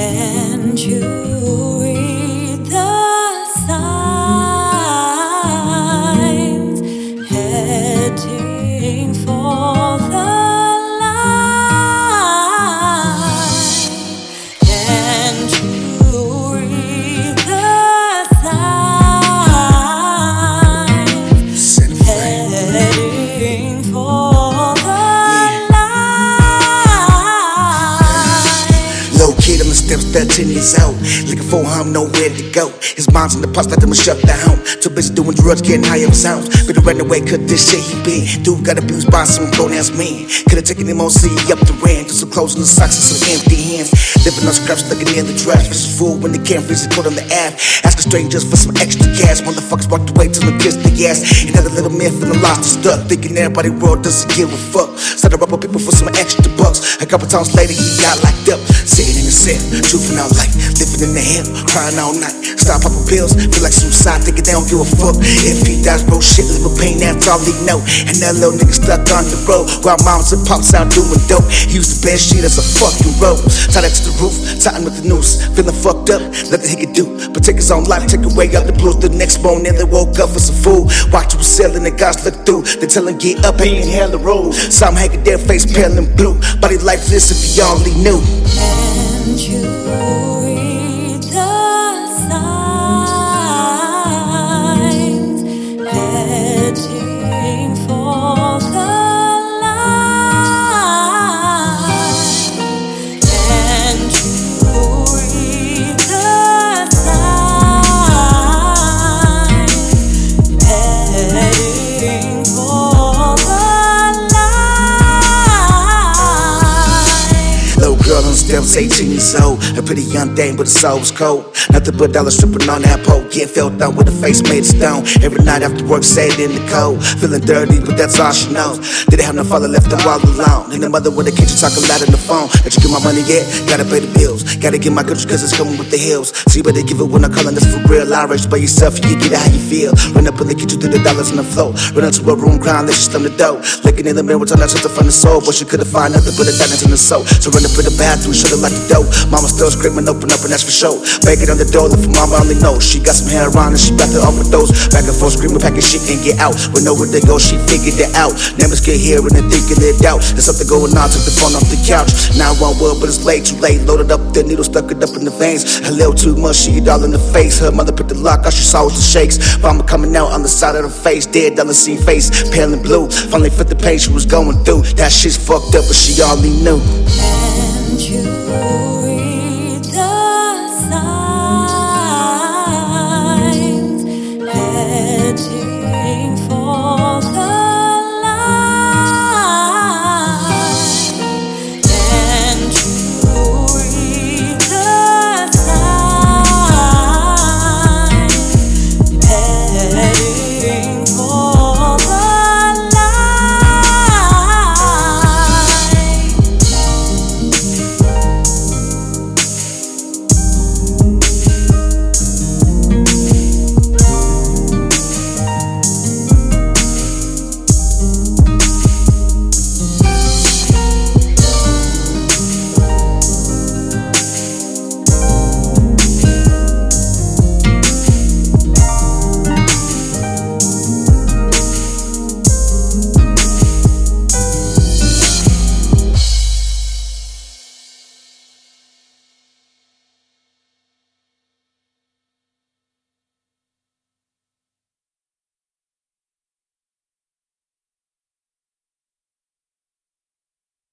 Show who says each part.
Speaker 1: Can't you read the signs heading for the light?
Speaker 2: Kid on the steps, 13 years old. Looking for home, nowhere to go. His mom's in the past, let him shut down. Too busy doing drugs, getting high on sounds. Could've ran away, cut this shit he been. Dude got abused by some grown ass men. Could've taken him on, see up the rand. Threw some clothes in the socks and some empty hands. Living on scraps, looking near the trash. Fish is full when they can't it, on the app. Asking strangers for some extra cash. Motherfuckers walked away till they kissed the ass. Another little man feeling lost and stuck. Thinking everybody world doesn't give a fuck. Started up with people for some extra bucks. A couple times later, he got locked up. Sitting in the cell, juvenile life. Living in the hell, crying all night. Stop popping pills, feel like suicide, thinking they don't give a fuck. If he dies, bro, shit, live with pain, that's all he know. And that little nigga stuck on the road. While moms and pops out doing dope. He used the best shit as a fucking rope. Tied that to the roof, tightened with the noose. Feeling fucked up, nothing he could do. But take his own life, take away all the blues. The next morning, they woke up for some food. Watch was selling, the guys look through. They tell him, get up, ain't hell the road. Some hanging their face pale and blue. Body lifeless if he only knew.
Speaker 1: Can't you
Speaker 2: girl on steps, 18 years old. A pretty young thing, but the soul was cold. Nothing but dollars stripping on that pole. Getting felt down with a face made of stone. Every night after work, sat in the cold. Feeling dirty, but that's all she knows. Didn't have no father left her all alone. And the mother with the kitchen talking loud on the phone. That you get my money yet? Gotta pay the bills. Gotta get my goods cause it's coming with the hills. So you better give it when I'm calling this for real. I race by yourself, you get it how you feel. Run up they get you through the dollars on the floor. Run into a room, crying, let you slam the door. Looking in the mirror, out something from the soul. But she couldn't find nothing but a diamonds in the soul. So run up in the bathroom, shut it like a dope. Mama still screaming, open up, and that's for sure. Banging on the door, look for mama only knows. She got some hair on and she about to overdose. Back and forth, screaming, packing shit and get out. We know where they go, she figured it out. Neighbors get here and they thinking it out. There's something going on, took the phone off the couch. Now one word, but it's late, too late. Loaded up the needle, stuck it up in the veins. A little too much, she all in the face. Her mother put the lock, all she saw was the shakes. Mama coming out on the side of the face, dead, on the see face, pale and blue. Finally felt the pain she was going through. That shit's fucked up, but she only knew
Speaker 1: you.